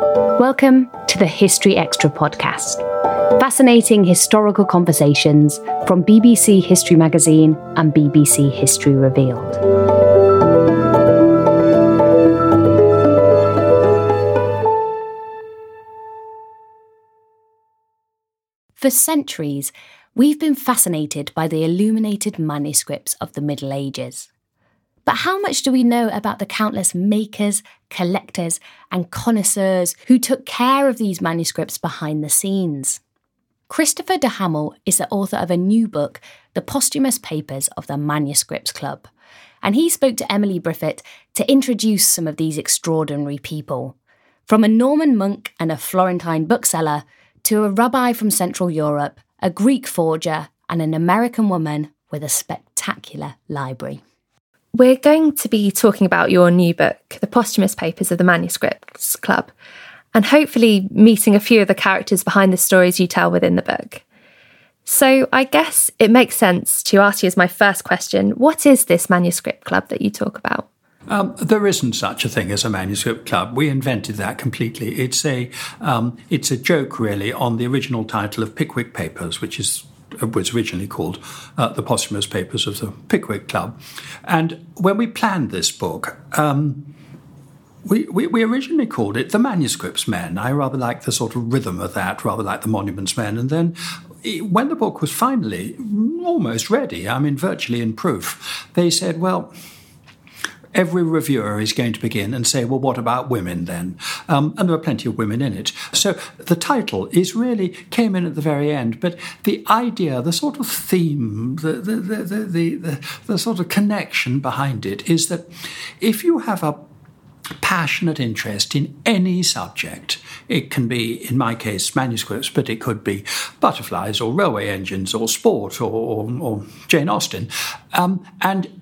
Welcome to the History Extra podcast. Fascinating historical conversations from BBC History Magazine and BBC History Revealed. For centuries, we've been fascinated by the illuminated manuscripts of the Middle Ages. But how much do we know about the countless makers, collectors, and connoisseurs who took care of these manuscripts behind the scenes? Christopher de Hamel is the author of a new book, The Posthumous Papers of the Manuscripts Club, and he spoke to Emily Briffett to introduce some of these extraordinary people. From a Norman monk and a Florentine bookseller to a rabbi from Central Europe, a Greek forger, and an American woman with a spectacular library. We're going to be talking about your new book, The Posthumous Papers of the Manuscripts Club, and hopefully meeting a few of the characters behind the stories you tell within the book. So, I guess it makes sense to ask you as my first question what is this manuscript club that you talk about? Um, there isn't such a thing as a manuscript club. We invented that completely. It's a um, it's a joke, really, on the original title of Pickwick Papers, which is was originally called uh, the Posthumous Papers of the Pickwick Club. And when we planned this book, um, we, we, we, originally called it the Manuscripts Men. I rather like the sort of rhythm of that, rather like the Monuments Men. And then when the book was finally almost ready, I mean, virtually in proof, they said, well, every reviewer is going to begin and say, well, what about women then? Um, and there are plenty of women in it. So the title is really came in at the very end, but the idea, the sort of theme, the, the, the, the, the, the sort of connection behind it is that if you have a passionate interest in any subject. It can be, in my case, manuscripts, but it could be butterflies or railway engines or sport or, or, or Jane Austen. Um, and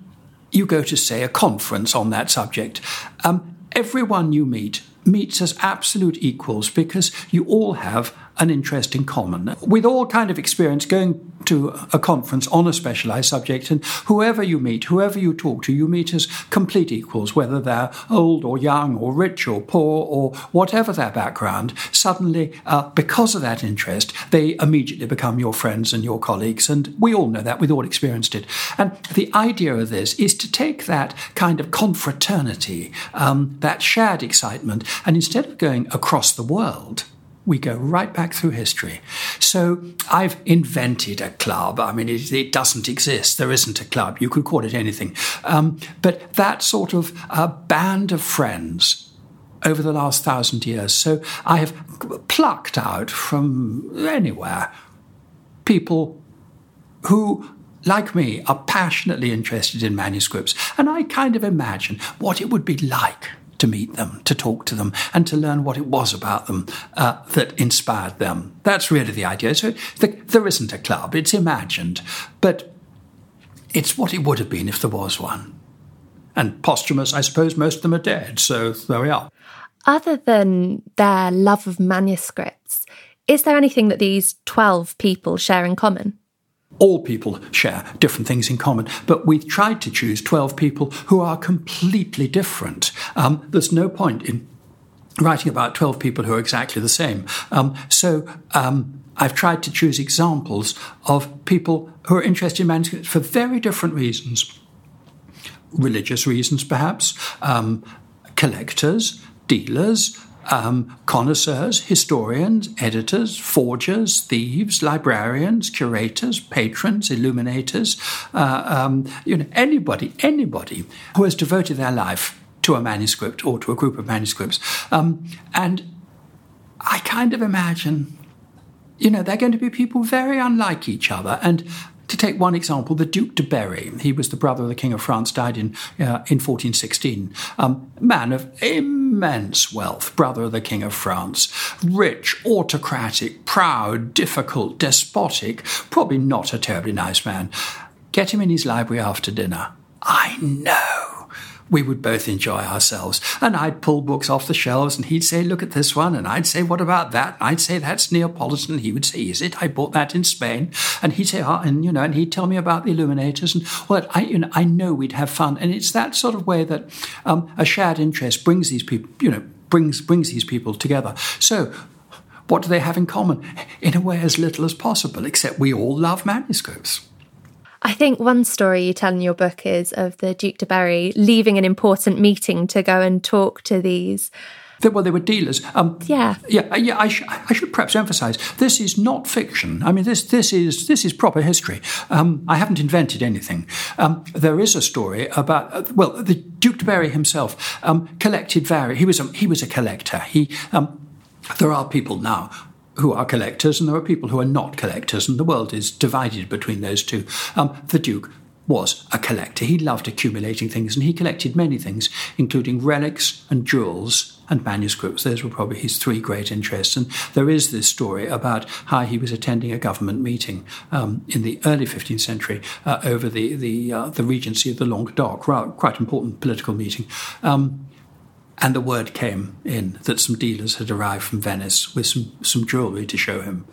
you go to, say, a conference on that subject, um, everyone you meet meets as absolute equals because you all have an interest in common. With all kind of experience going to a conference on a specialized subject, and whoever you meet, whoever you talk to, you meet as complete equals, whether they're old or young or rich or poor or whatever their background. Suddenly, uh, because of that interest, they immediately become your friends and your colleagues, and we all know that. We've all experienced it. And the idea of this is to take that kind of confraternity, um, that shared excitement, and instead of going across the world, we go right back through history. So I've invented a club. I mean, it, it doesn't exist. There isn't a club. You could call it anything. Um, but that sort of band of friends over the last thousand years. So I have plucked out from anywhere people who like me, are passionately interested in manuscripts, and I kind of imagine what it would be like to meet them, to talk to them, and to learn what it was about them uh, that inspired them. That's really the idea. So the, there isn't a club, it's imagined, but it's what it would have been if there was one. And posthumous, I suppose most of them are dead, so there we are. Other than their love of manuscripts, is there anything that these 12 people share in common? All people share different things in common, but we've tried to choose 12 people who are completely different. Um, there's no point in writing about 12 people who are exactly the same. Um, so um, I've tried to choose examples of people who are interested in manuscripts for very different reasons. Religious reasons, perhaps, um, collectors, dealers, um, connoisseurs, historians, editors, forgers, thieves, librarians, curators, patrons, illuminators, uh, um, you know, anybody, anybody who has devoted their life to a manuscript or to a group of manuscripts. Um, and I kind of imagine, you know, they're going to be people very unlike each other. And to take one example, the Duc de Berry, he was the brother of the King of France, died in, uh, in 1416. Um, man of immense wealth, brother of the King of France. Rich, autocratic, proud, difficult, despotic, probably not a terribly nice man. Get him in his library after dinner. I know we would both enjoy ourselves. And I'd pull books off the shelves and he'd say, Look at this one. And I'd say, What about that? And I'd say, That's Neapolitan. He would say, Is it? I bought that in Spain. And he'd say, oh, and you know, and he'd tell me about the illuminators. And well, I, you know, I know we'd have fun. And it's that sort of way that um, a shared interest brings these people, you know, brings brings these people together. So what do they have in common? In a way, as little as possible, except we all love manuscripts. I think one story you tell in your book is of the Duke de Berry leaving an important meeting to go and talk to these. Well, they were dealers. Um, yeah, yeah, uh, yeah. I, sh- I, should perhaps emphasise this is not fiction. I mean, this this is this is proper history. Um, I haven't invented anything. Um, there is a story about uh, well, the Duke de Berry himself um, collected various. He was a, he was a collector. He um, there are people now who are collectors, and there are people who are not collectors, and the world is divided between those two. Um, the Duke was a collector. He loved accumulating things, and he collected many things, including relics and jewels and manuscripts. Those were probably his three great interests. And there is this story about how he was attending a government meeting um, in the early 15th century uh, over the the, uh, the regency of the Languedoc, quite important political meeting. Um, and the word came in that some dealers had arrived from Venice with some, some jewellery to show him.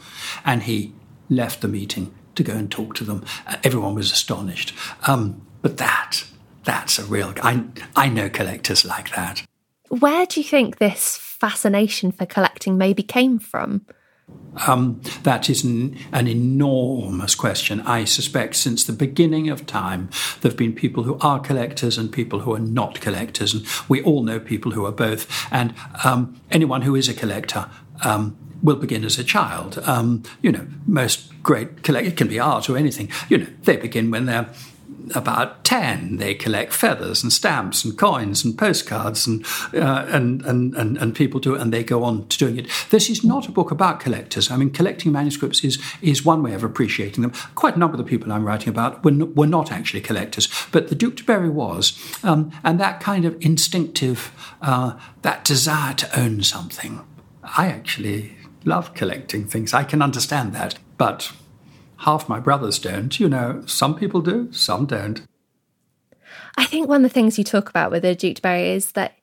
And he left the meeting to go and talk to them. Uh, everyone was astonished. Um, but that, that's a real. I, I know collectors like that. Where do you think this fascination for collecting maybe came from? Um, that is an, an, enormous question. I suspect since the beginning of time, there have been people who are collectors and people who are not collectors. And we all know people who are both. And um, anyone who is a collector um, will begin as a child. Um, you know, most great collectors, it can be art or anything. You know, they begin when they're about 10. They collect feathers and stamps and coins and postcards and, uh, and, and, and, and, people do it and they go on to doing it. This is not a book about collectors. I mean, collecting manuscripts is, is one way of appreciating them. Quite a number of the people I'm writing about were, n- were not actually collectors, but the Duke de Berry was. Um, and that kind of instinctive, uh, that desire to own something. I actually love collecting things. I can understand that. But half my brothers don't. You know, some people do, some don't. I think one of the things you talk about with the Duke de Berry is that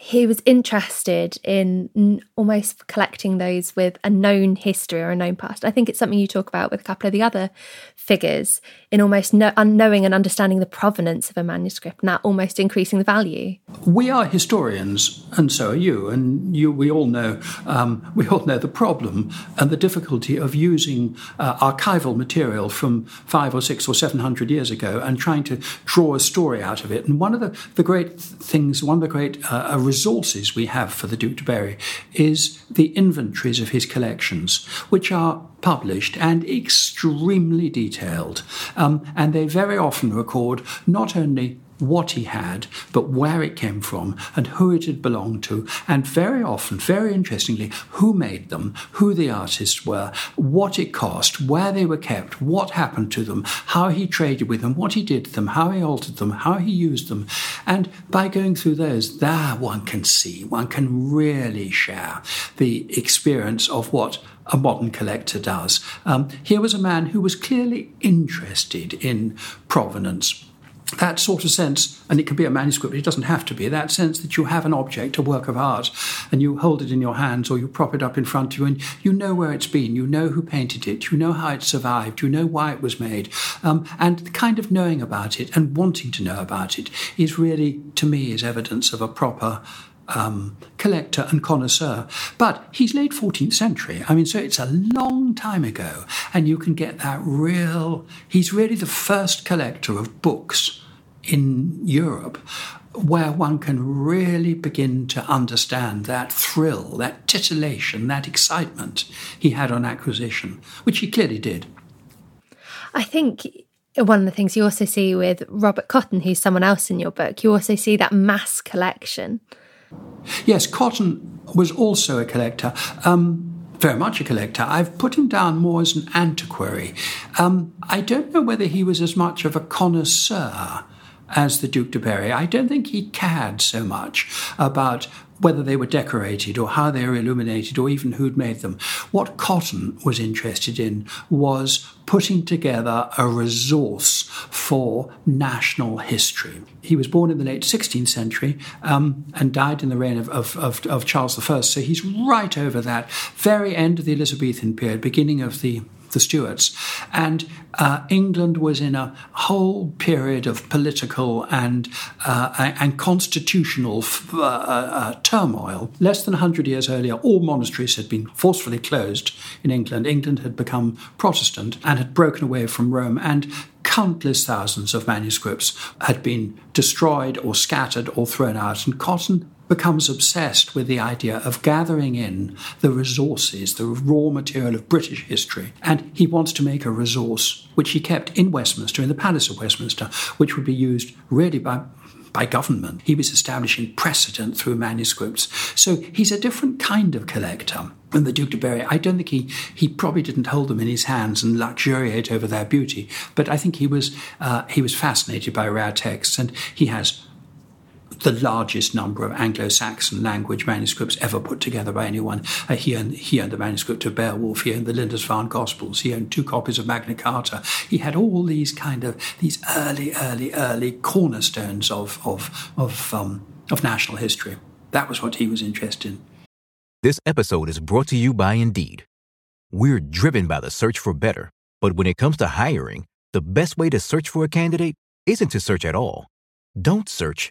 he was interested in almost collecting those with a known history or a known past. I think it's something you talk about with a couple of the other figures in almost no- unknowing and understanding the provenance of a manuscript and that almost increasing the value. We are historians, and so are you, and you. We all know um, we all know the problem and the difficulty of using uh, archival material from five or six or seven hundred years ago and trying to draw a story out of it. And one of the, the great things, one of the great uh, resources we have for the Duke de Berry is the inventories of his collections, which are published and extremely detailed. Um, and they very often record not only what he had, but where it came from and who it had belonged to, and very often, very interestingly, who made them, who the artists were, what it cost, where they were kept, what happened to them, how he traded with them, what he did to them, how he altered them, how he used them. And by going through those, there one can see, one can really share the experience of what a modern collector does. Um, here was a man who was clearly interested in provenance that sort of sense, and it can be a manuscript, it doesn't have to be, that sense that you have an object, a work of art, and you hold it in your hands or you prop it up in front of you, and you know where it's been, you know who painted it, you know how it survived, you know why it was made. Um, and the kind of knowing about it and wanting to know about it is really, to me, is evidence of a proper um, collector and connoisseur. But he's late 14th century. I mean, so it's a long time ago. And you can get that real, he's really the first collector of books in Europe where one can really begin to understand that thrill, that titillation, that excitement he had on acquisition, which he clearly did. I think one of the things you also see with Robert Cotton, who's someone else in your book, you also see that mass collection. Yes, Cotton was also a collector. Um, very much a collector. I've put him down more as an antiquary. Um, I don't know whether he was as much of a connoisseur as the Duke de Berry. I don't think he cared so much about whether they were decorated or how they were illuminated or even who'd made them. What Cotton was interested in was putting together a resource for national history. He was born in the late 16th century um, and died in the reign of, of, of, of Charles I, so he's right over that very end of the Elizabethan period, beginning of the the Stuarts. And uh, England was in a whole period of political and, uh, and constitutional uh, uh, turmoil. Less than 100 years earlier, all monasteries had been forcefully closed in England. England had become Protestant and had broken away from Rome. And countless thousands of manuscripts had been destroyed or scattered or thrown out. And Cotton becomes obsessed with the idea of gathering in the resources, the raw material of British history. And he wants to make a resource which he kept in Westminster, in the Palace of Westminster, which would be used really by by government. He was establishing precedent through manuscripts. So he's a different kind of collector. than the Duke de Berry, I don't think he, he probably didn't hold them in his hands and luxuriate over their beauty, but I think he was uh, he was fascinated by rare texts, and he has the largest number of Anglo-Saxon language manuscripts ever put together by anyone. Uh, he, owned, he owned the manuscript of Beowulf. He owned the Lindisfarne Gospels. He owned two copies of Magna Carta. He had all these kind of these early, early, early cornerstones of of of um, of national history. That was what he was interested in. This episode is brought to you by Indeed. We're driven by the search for better, but when it comes to hiring, the best way to search for a candidate isn't to search at all. Don't search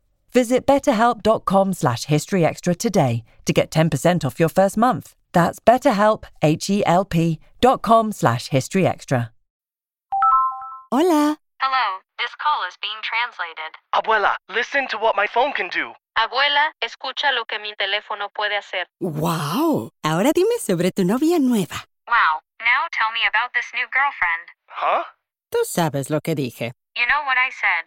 Visit betterhelp.com slash historyextra today to get 10% off your first month. That's betterhelp, H-E-L-P dot com slash historyextra. Hola. Hello, this call is being translated. Abuela, listen to what my phone can do. Abuela, escucha lo que mi teléfono puede hacer. Wow. Ahora dime sobre tu novia nueva. Wow, now tell me about this new girlfriend. Huh? Tú sabes lo que dije. You know what I said.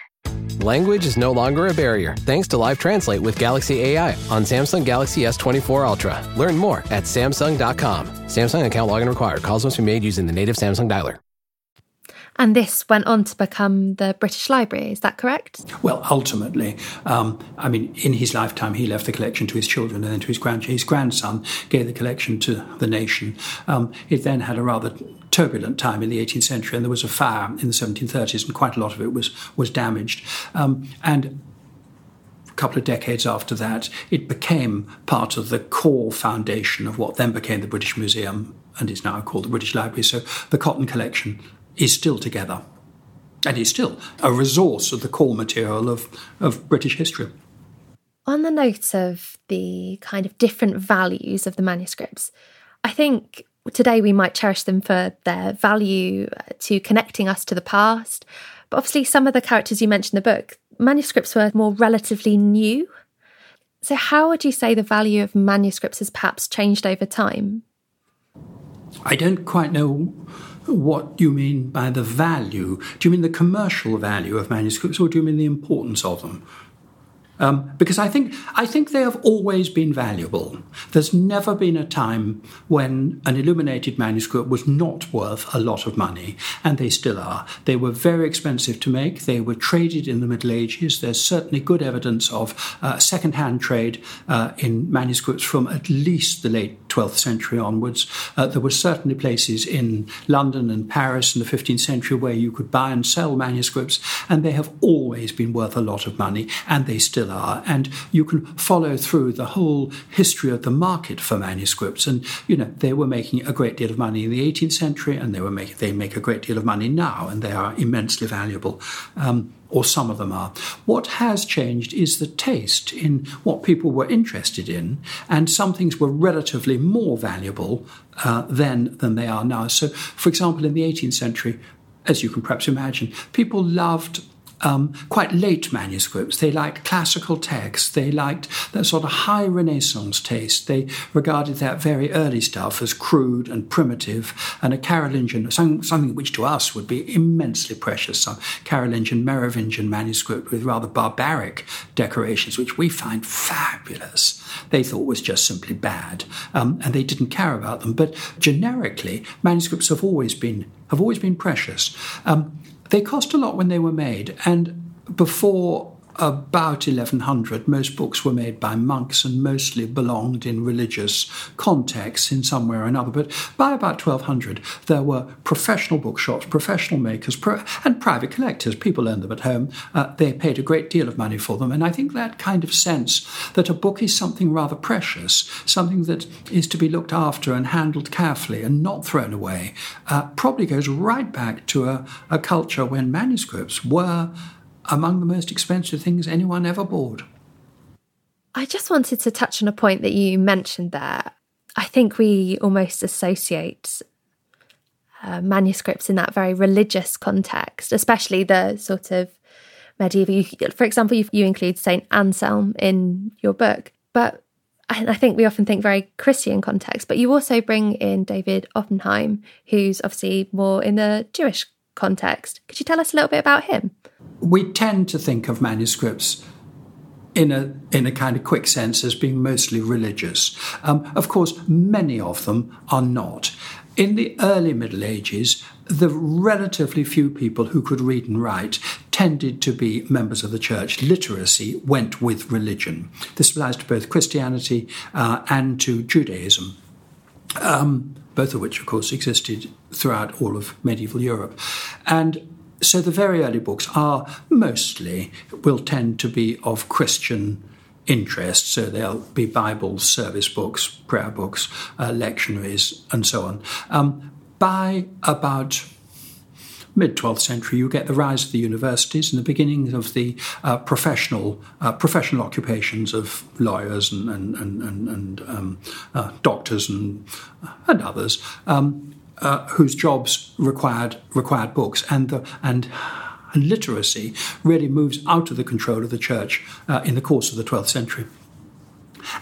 Language is no longer a barrier thanks to Live Translate with Galaxy AI on Samsung Galaxy S24 Ultra. Learn more at Samsung.com. Samsung account login required. Calls must be made using the native Samsung dialer. And this went on to become the British Library, is that correct? Well, ultimately, um, I mean, in his lifetime, he left the collection to his children and then to his, grand- his grandson, gave the collection to the nation. Um, it then had a rather turbulent time in the 18th century, and there was a fire in the 1730s, and quite a lot of it was, was damaged. Um, and a couple of decades after that, it became part of the core foundation of what then became the British Museum and is now called the British Library. So the Cotton Collection is still together and is still a resource of the core material of, of British history. On the note of the kind of different values of the manuscripts, I think today we might cherish them for their value to connecting us to the past. But obviously, some of the characters you mentioned in the book, manuscripts were more relatively new. So, how would you say the value of manuscripts has perhaps changed over time? I don't quite know what you mean by the value. Do you mean the commercial value of manuscripts or do you mean the importance of them? Um, because I think I think they have always been valuable. There's never been a time when an illuminated manuscript was not worth a lot of money, and they still are. They were very expensive to make. They were traded in the Middle Ages. There's certainly good evidence of uh, second-hand trade uh, in manuscripts from at least the late 12th century onwards. Uh, there were certainly places in London and Paris in the 15th century where you could buy and sell manuscripts, and they have always been worth a lot of money, and they still are. And you can follow through the whole history of the market for manuscripts. And, you know, they were making a great deal of money in the 18th century, and they were making, they make a great deal of money now, and they are immensely valuable. Um, or some of them are. What has changed is the taste in what people were interested in, and some things were relatively more valuable uh, then than they are now. So, for example, in the 18th century, as you can perhaps imagine, people loved um, quite late manuscripts. They liked classical texts. They liked that sort of high Renaissance taste. They regarded that very early stuff as crude and primitive, and a Carolingian, something, something which to us would be immensely precious, some Carolingian, Merovingian manuscript with rather barbaric decorations, which we find fabulous. They thought was just simply bad, um, and they didn't care about them. But generically, manuscripts have always been have always been precious. Um, they cost a lot when they were made, and before about 1100, most books were made by monks and mostly belonged in religious contexts in some way or another. But by about 1200, there were professional bookshops, professional makers, pro- and private collectors. People owned them at home. Uh, they paid a great deal of money for them. And I think that kind of sense that a book is something rather precious, something that is to be looked after and handled carefully and not thrown away, uh, probably goes right back to a, a culture when manuscripts were among the most expensive things anyone ever bought. I just wanted to touch on a point that you mentioned there. I think we almost associate uh, manuscripts in that very religious context, especially the sort of medieval. You, for example, you, you include Saint Anselm in your book, but I think we often think very Christian context. But you also bring in David Oppenheim, who's obviously more in the Jewish context. Could you tell us a little bit about him? we tend to think of manuscripts in a in a kind of quick sense as being mostly religious. Um, of course, many of them are not. In the early Middle Ages, the relatively few people who could read and write tended to be members of the church. Literacy went with religion. This applies to both Christianity uh, and to Judaism. Um, both of which, of course, existed throughout all of medieval Europe. And so the very early books are mostly, will tend to be of Christian interest. So they'll be Bibles, service books, prayer books, uh, lectionaries, and so on. Um, by about mid 12th century, you get the rise of the universities and the beginning of the uh, professional uh, professional occupations of lawyers and and and, and, um, uh, doctors and and others. Um, uh, whose jobs required required books and the and literacy really moves out of the control of the church uh, in the course of the 12th century.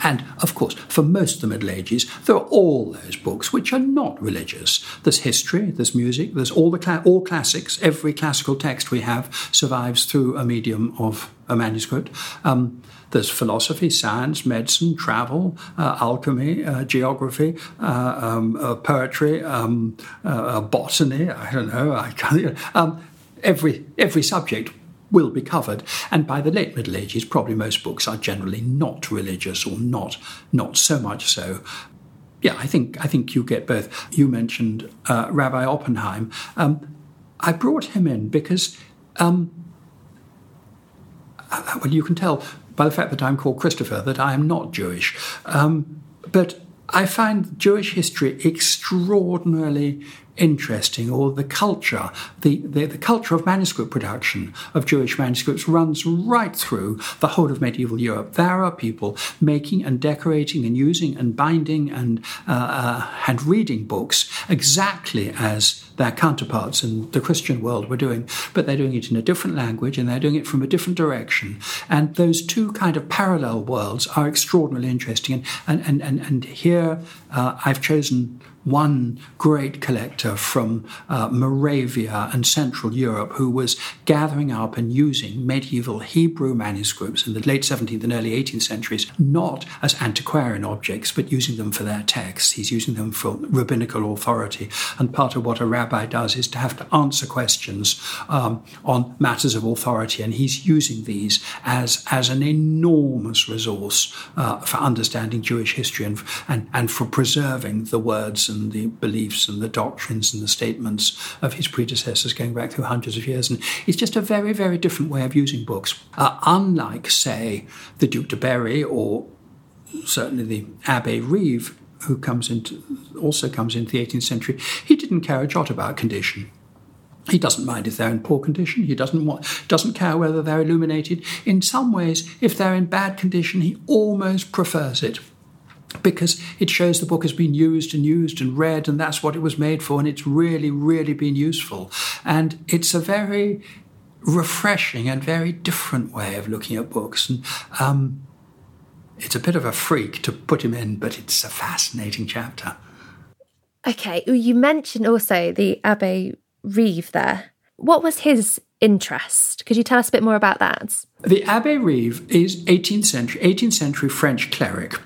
And of course, for most of the Middle Ages, there are all those books which are not religious. There's history, there's music, there's all the cla- all classics. Every classical text we have survives through a medium of a manuscript. Um, there's philosophy, science, medicine, travel, uh, alchemy, uh, geography, uh, um, uh, poetry, um, uh, uh, botany. I don't know. I um, every every subject will be covered. And by the late Middle Ages, probably most books are generally not religious or not not so much so. Yeah, I think I think you get both. You mentioned uh, Rabbi Oppenheim. Um, I brought him in because, um, uh, well, you can tell by the fact that I'm called Christopher that I am not Jewish. Um, but I find Jewish history extraordinarily interesting, or the culture, the, the, the, culture of manuscript production of Jewish manuscripts runs right through the whole of medieval Europe. There are people making and decorating and using and binding and, uh, uh, and reading books exactly as their counterparts in the Christian world were doing, but they're doing it in a different language and they're doing it from a different direction. And those two kind of parallel worlds are extraordinarily interesting. And, and, and, and here uh, I've chosen one great collector from uh, Moravia and Central Europe who was gathering up and using medieval Hebrew manuscripts in the late 17th and early 18th centuries, not as antiquarian objects, but using them for their texts. He's using them for rabbinical authority. And part of what a rabbi does is to have to answer questions um, on matters of authority, and he's using these as, as an enormous resource uh, for understanding Jewish history and, and, and for preserving the words and the beliefs and the doctrines and the statements of his predecessors going back through hundreds of years. And it's just a very, very different way of using books. Uh, unlike, say, the Duke de Berry or certainly the Abbe Rive, who comes into also comes into the 18th century, he didn't care a jot about condition. He doesn't mind if they're in poor condition. He doesn't want, doesn't care whether they're illuminated. In some ways, if they're in bad condition, he almost prefers it because it shows the book has been used and used and read, and that's what it was made for, and it's really, really been useful. And it's a very refreshing and very different way of looking at books. And um, it's a bit of a freak to put him in, but it's a fascinating chapter. Okay, you mentioned also the Abbe Rive there. What was his interest? Could you tell us a bit more about that? The Abbe Rive is 18th century, 18th century French cleric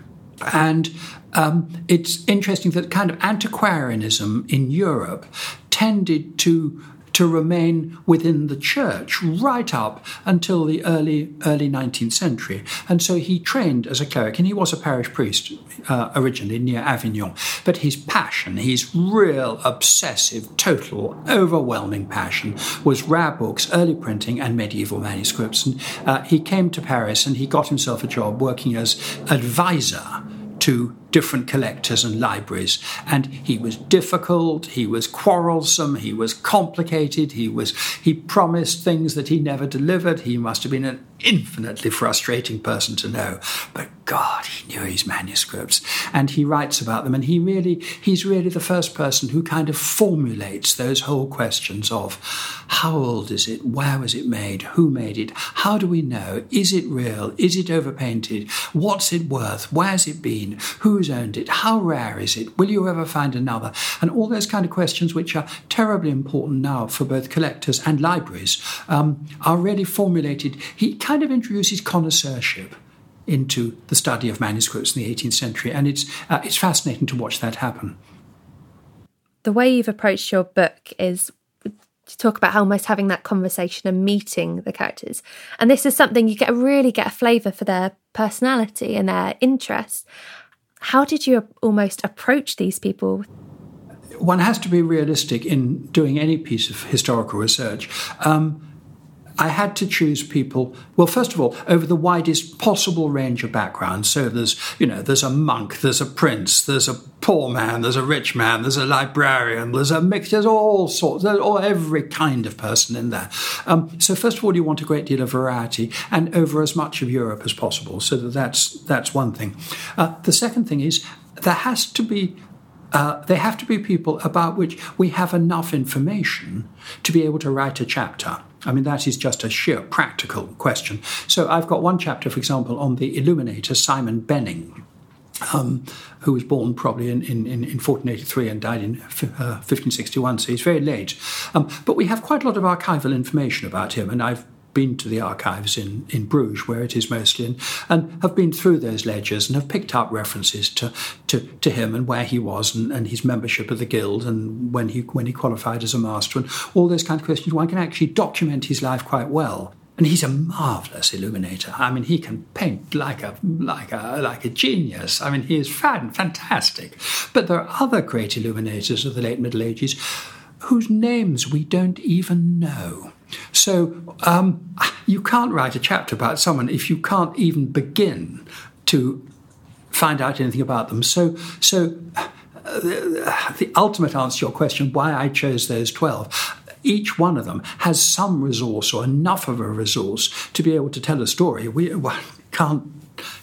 and um, it's interesting that kind of antiquarianism in Europe tended to to remain within the church right up until the early early 19th century. And so he trained as a cleric, and he was a parish priest uh, originally near Avignon. But his passion, his real obsessive, total, overwhelming passion, was rare books, early printing, and medieval manuscripts. And uh, he came to Paris and he got himself a job working as advisor to different collectors and libraries. And he was difficult, he was quarrelsome, he was complicated, he was he promised things that he never delivered. He must have been an infinitely frustrating person to know. But God, he knew his manuscripts and he writes about them. And he really, he's really the first person who kind of formulates those whole questions of how old is it? Where was it made? Who made it? How do we know? Is it real? Is it overpainted? What's it worth? Where's it been? Who's owned it? How rare is it? Will you ever find another? And all those kind of questions, which are terribly important now for both collectors and libraries, um, are really formulated. He kind of introduces connoisseurship into the study of manuscripts in the 18th century, and it's uh, it's fascinating to watch that happen. The way you've approached your book is to talk about almost having that conversation and meeting the characters, and this is something you get really get a flavour for their personality and their interests. How did you almost approach these people? one has to be realistic in doing any piece of historical research. Um, I had to choose people, well, first of all, over the widest possible range of backgrounds. So there's, you know, there's a monk, there's a prince, there's a poor man, there's a rich man, there's a librarian, there's a mix, there's all sorts, there's all, every kind of person in there. Um, so first of all, you want a great deal of variety and over as much of Europe as possible. So that that's, that's one thing. Uh, the second thing is there has to be uh, they have to be people about which we have enough information to be able to write a chapter. I mean, that is just a sheer practical question. So I've got one chapter, for example, on the illuminator Simon Bening. Um, who was born probably in, in, in 1483 and died in uh, 1561, so he's very late. Um, but we have quite a lot of archival information about him, and I've been to the archives in, in Bruges, where it is mostly, in, and have been through those ledgers and have picked up references to, to, to him and where he was and, and his membership of the guild and when he, when he qualified as a master and all those kinds of questions. One can actually document his life quite well. And he's a marvelous illuminator. I mean, he can paint like a like a like a genius. I mean, he is fan, fantastic. But there are other great illuminators of the late Middle Ages whose names we don't even know. So um, you can't write a chapter about someone if you can't even begin to find out anything about them. So, so the ultimate answer to your question, why I chose those 12, each one of them has some resource or enough of a resource to be able to tell a story. We can't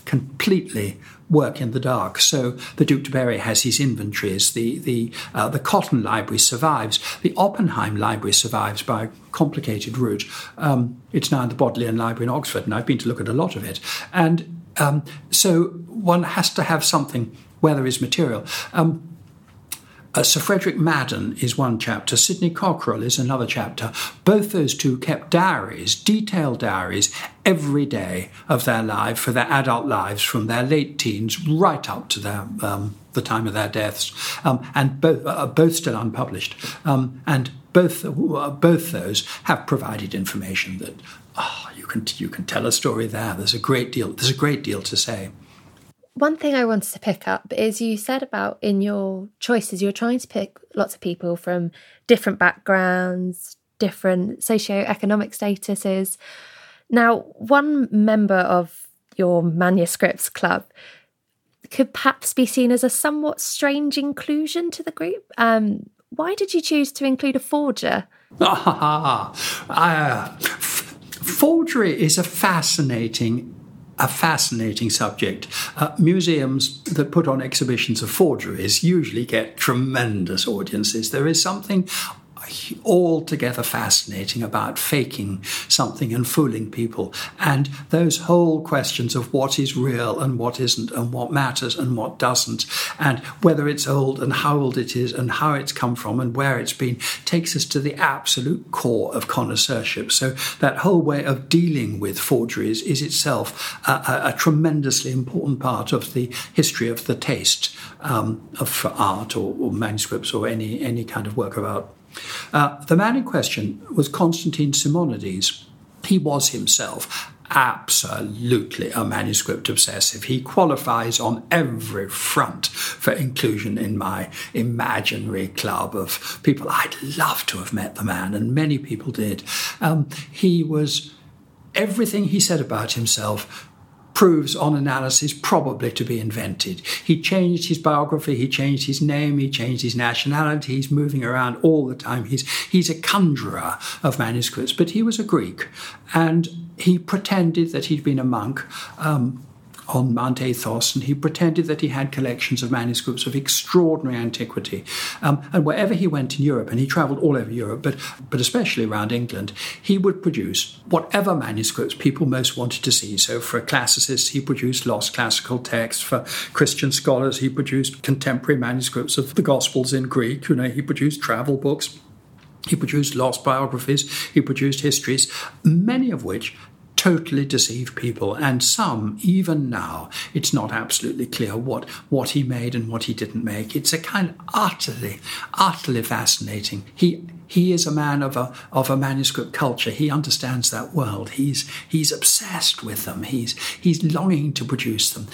completely work in the dark. So the Duke de Berry has his inventories. The the uh, the Cotton Library survives. The Oppenheim Library survives by complicated route. Um, it's now in the Bodleian Library in Oxford, and I've been to look at a lot of it. And um, so one has to have something where there is material. Um, uh, Sir Frederick Madden is one chapter, Sydney Cockerell is another chapter. Both those two kept diaries, detailed diaries, every day of their life, for their adult lives, from their late teens right up to their, um, the time of their deaths, um, and both, uh, both still unpublished. Um, and both, uh, both those have provided information that oh, you, can, you can tell a story there. There's a great deal, there's a great deal to say. One thing I wanted to pick up is you said about in your choices, you're trying to pick lots of people from different backgrounds, different socio-economic statuses. Now, one member of your manuscripts club could perhaps be seen as a somewhat strange inclusion to the group. Um, why did you choose to include a forger? uh, forgery is a fascinating a fascinating subject. Uh, museums that put on exhibitions of forgeries usually get tremendous audiences. There is something altogether fascinating about faking something and fooling people. And those whole questions of what is real and what isn't, and what matters and what doesn't, and whether it's old and how old it is, and how it's come from and where it's been, takes us to the absolute core of connoisseurship. So that whole way of dealing with forgeries is itself a, a, a tremendously important part of the history of the taste um, of art or, or manuscripts or any any kind of work of art. Uh, the man in question was Constantine Simonides. He was himself absolutely a manuscript obsessive. He qualifies on every front for inclusion in my imaginary club of people. I'd love to have met the man, and many people did. Um, he was everything he said about himself proves on analysis probably to be invented. He changed his biography, he changed his name, he changed his nationality, he's moving around all the time. He's, he's a conjurer of manuscripts, but he was a Greek and he pretended that he'd been a monk. Um, on Mount Athos, and he pretended that he had collections of manuscripts of extraordinary antiquity. Um, and wherever he went in Europe, and he travelled all over Europe, but, but especially around England, he would produce whatever manuscripts people most wanted to see. So for classicists, he produced lost classical texts. For Christian scholars, he produced contemporary manuscripts of the Gospels in Greek. You know, he produced travel books. He produced lost biographies, he produced histories, many of which totally deceive people, and some, even now, it's not absolutely clear what, what he made and what he didn't make. It's a kind of utterly, utterly fascinating. He he is a man of a of a manuscript culture. He understands that world. He's he's obsessed with them. He's he's longing to produce them.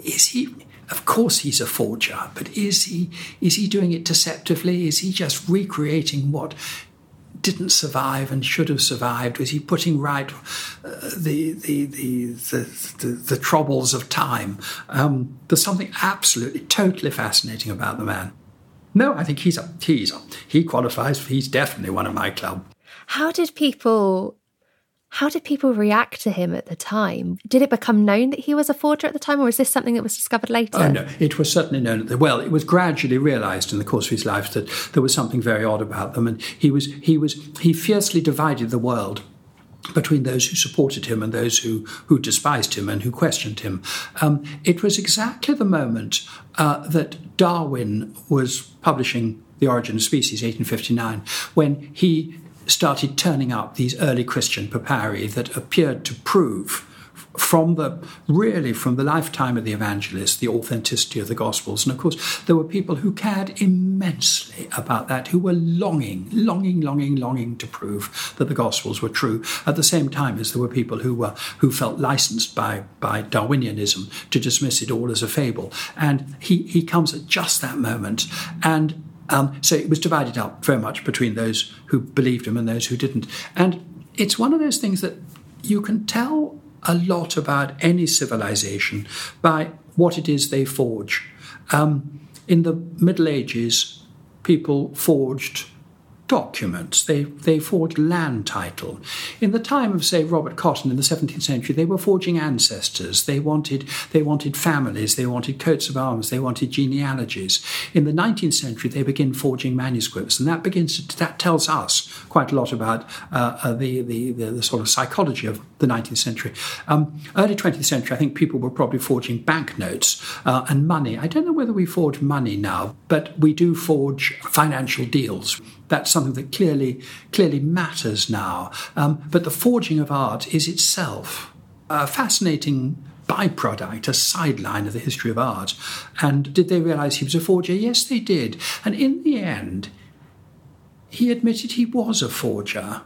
Is he of course he's a forger, but is he is he doing it deceptively? Is he just recreating what didn't survive and should have survived? Was he putting right uh, the, the, the, the, the, troubles of time? Um, there's something absolutely, totally fascinating about the man. No, I think he's a, he's he qualifies. He's definitely one of my club. How did people how did people react to him at the time? Did it become known that he was a forger at the time, or was this something that was discovered later? Oh, no, it was certainly known. That, well, it was gradually realised in the course of his life that there was something very odd about them, and he was he was he fiercely divided the world between those who supported him and those who, who despised him and who questioned him. Um, it was exactly the moment uh, that Darwin was publishing The Origin of Species, 1859, when he started turning up these early Christian papyri that appeared to prove from the really from the lifetime of the evangelists the authenticity of the gospels. And of course there were people who cared immensely about that who were longing longing longing longing to prove that the gospels were true at the same time as there were people who were who felt licensed by by darwinianism to dismiss it all as a fable. And he he comes at just that moment and um, so it was divided up very much between those who believed him and those who didn't. And it's one of those things that you can tell a lot about any civilization by what it is they forge. Um, in the Middle Ages, people forged documents. They, they forged land title. In the time of, say, Robert Cotton in the 17th century, they were forging ancestors. They wanted, they wanted families. They wanted coats of arms. They wanted genealogies. In the 19th century, they begin forging manuscripts. And that begins to, that tells us quite a lot about uh, uh, the, the, the, the, sort of psychology of the 19th century. Um, early 20th century, I think people were probably forging banknotes uh, and money. I don't know whether we forge money now, but we do forge financial deals that's something that clearly clearly matters now. Um, but the forging of art is itself a fascinating byproduct, a sideline of the history of art. And did they realize he was a forger? Yes, they did. And in the end, he admitted he was a forger.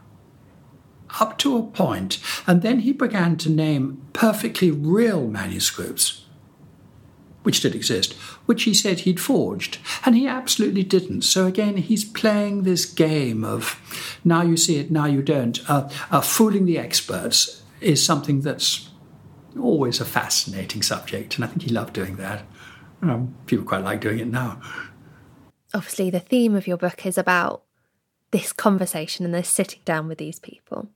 Up to a point, and then he began to name perfectly real manuscripts which did exist, which he said he'd forged. And he absolutely didn't. So again, he's playing this game of now you see it, now you don't. Uh, uh, fooling the experts is something that's always a fascinating subject. And I think he loved doing that. Um, people quite like doing it now. Obviously, the theme of your book is about this conversation and this sitting down with these people.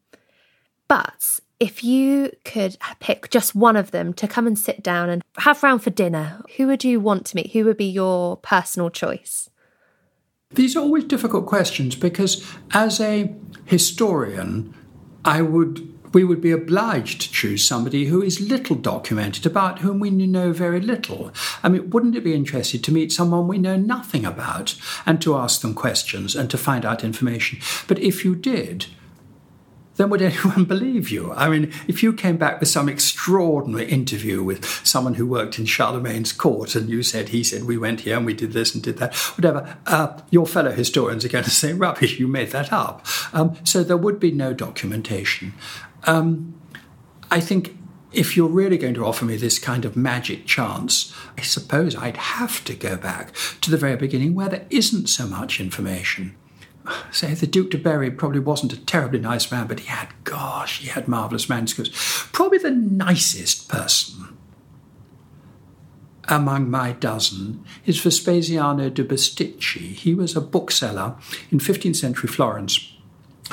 But if you could pick just one of them to come and sit down and have round for dinner, who would you want to meet? Who would be your personal choice? These are always difficult questions because, as a historian, I would we would be obliged to choose somebody who is little documented, about whom we know very little. I mean, wouldn't it be interesting to meet someone we know nothing about and to ask them questions and to find out information? But if you did, then would anyone believe you? I mean, if you came back with some extraordinary interview with someone who worked in Charlemagne's court and you said, he said, we went here and we did this and did that, whatever, uh, your fellow historians are going to say, rubbish, you made that up. Um, so there would be no documentation. Um, I think if you're really going to offer me this kind of magic chance, I suppose I'd have to go back to the very beginning where there isn't so much information say the Duke de Berry probably wasn't a terribly nice man, but he had, gosh, he had marvellous manuscripts. Probably the nicest person among my dozen is Vespasiano de Bisticci. He was a bookseller in 15th century Florence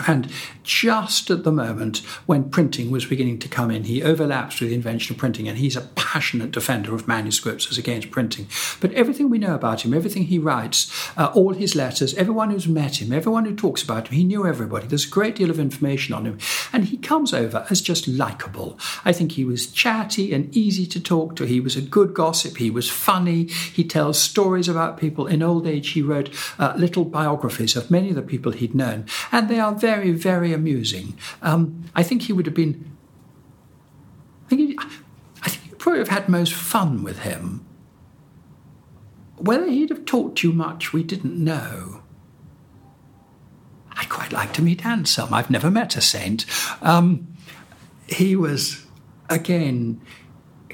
and just at the moment when printing was beginning to come in, he overlaps with the invention of printing, and he's a passionate defender of manuscripts as against printing. But everything we know about him, everything he writes, uh, all his letters, everyone who's met him, everyone who talks about him, he knew everybody. There's a great deal of information on him, and he comes over as just likable. I think he was chatty and easy to talk to. He was a good gossip. He was funny. He tells stories about people. In old age, he wrote uh, little biographies of many of the people he'd known, and they are very, very amusing. Um, I think he would have been. I think, he, I think you'd probably have had most fun with him. Whether he'd have taught you much, we didn't know. I'd quite like to meet Anselm. I've never met a saint. Um, he was, again,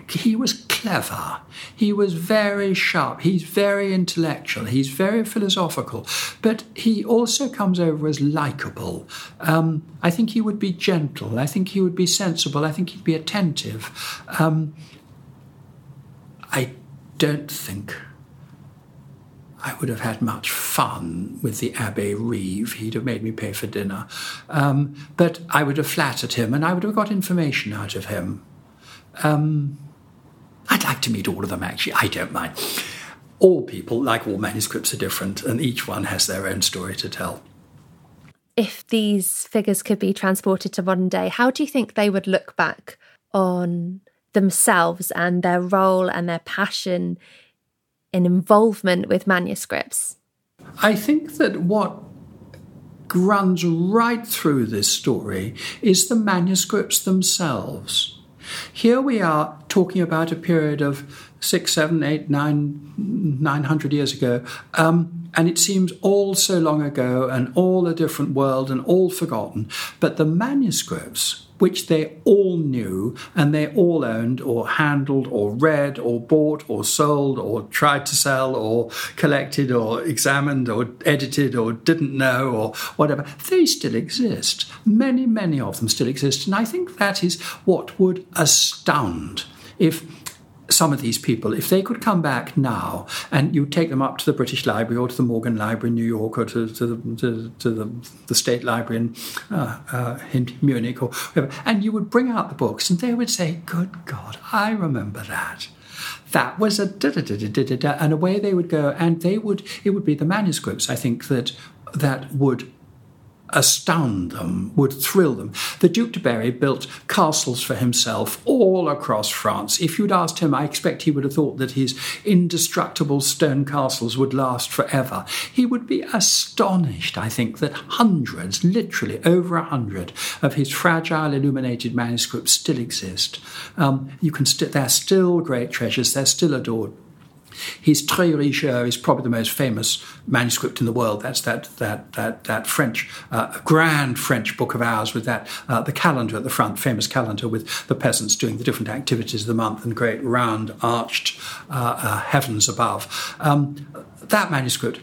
he was clever. He was very sharp. He's very intellectual. He's very philosophical. But he also comes over as likable. Um, I think he would be gentle. I think he would be sensible. I think he'd be attentive. Um, I don't think I would have had much fun with the Abbe Rive. He'd have made me pay for dinner. Um, but I would have flattered him and I would have got information out of him. Um, I'd like to meet all of them, actually. I don't mind. All people, like all manuscripts, are different, and each one has their own story to tell. If these figures could be transported to modern day, how do you think they would look back on themselves and their role and their passion in involvement with manuscripts? I think that what runs right through this story is the manuscripts themselves. Here we are talking about a period of six, seven, eight, nine, nine hundred years ago, um, and it seems all so long ago and all a different world and all forgotten. But the manuscripts which they all knew and they all owned or handled or read or bought or sold or tried to sell or collected or examined or edited or didn't know or whatever, they still exist. Many, many of them still exist. And I think that is what would astound if some of these people, if they could come back now and you take them up to the British Library or to the Morgan Library in New York or to, to, the, to, to the, the, State Library in, uh, uh, in Munich or whatever, and you would bring out the books and they would say, Good God, I remember that. That was a da da da da da da, and away they would go, and they would. It would be the manuscripts, I think, that that would astound them, would thrill them. The Duc de Berry built castles for himself all across France. If you'd asked him, I expect he would have thought that his indestructible stone castles would last forever. He would be astonished, I think, that hundreds, literally over a hundred, of his fragile illuminated manuscripts still exist. Um, you can st- they're still great treasures, they're still adored. His Très is probably the most famous manuscript in the world. That's that that that that French uh, grand French book of hours with that uh, the calendar at the front, famous calendar with the peasants doing the different activities of the month and great round arched uh, uh heavens above. Um, that manuscript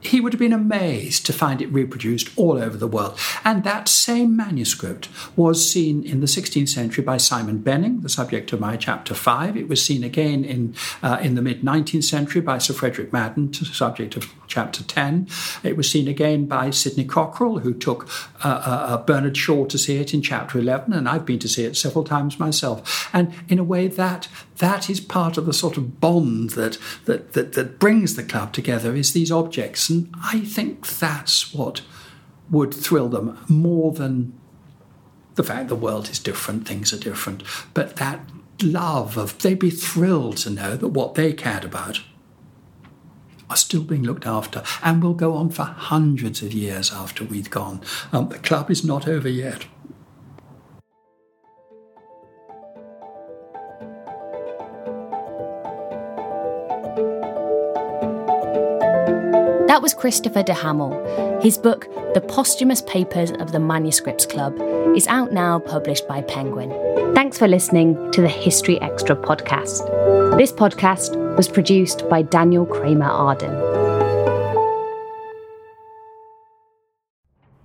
he would have been amazed to find it reproduced all over the world. And that same manuscript was seen in the 16th century by Simon Bening, the subject of my chapter 5. It was seen again in, uh, in the mid 19th century by Sir Frederick Madden, the subject of chapter 10. It was seen again by Sydney Cockerell, who took uh, uh, uh, Bernard Shaw to see it in chapter 11, and I've been to see it several times myself. And in a way, that that is part of the sort of bond that, that, that, that brings the club together is these objects. And I think that's what would thrill them more than the fact the world is different, things are different, but that love of they'd be thrilled to know that what they cared about are still being looked after and will go on for hundreds of years after we've gone. Um, the club is not over yet. That was Christopher de Hamel. His book, The Posthumous Papers of the Manuscripts Club, is out now, published by Penguin. Thanks for listening to the History Extra podcast. This podcast was produced by Daniel Kramer Arden.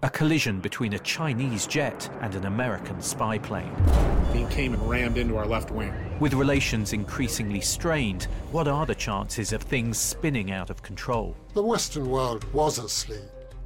A collision between a Chinese jet and an American spy plane. He came and rammed into our left wing. With relations increasingly strained, what are the chances of things spinning out of control? The Western world was asleep.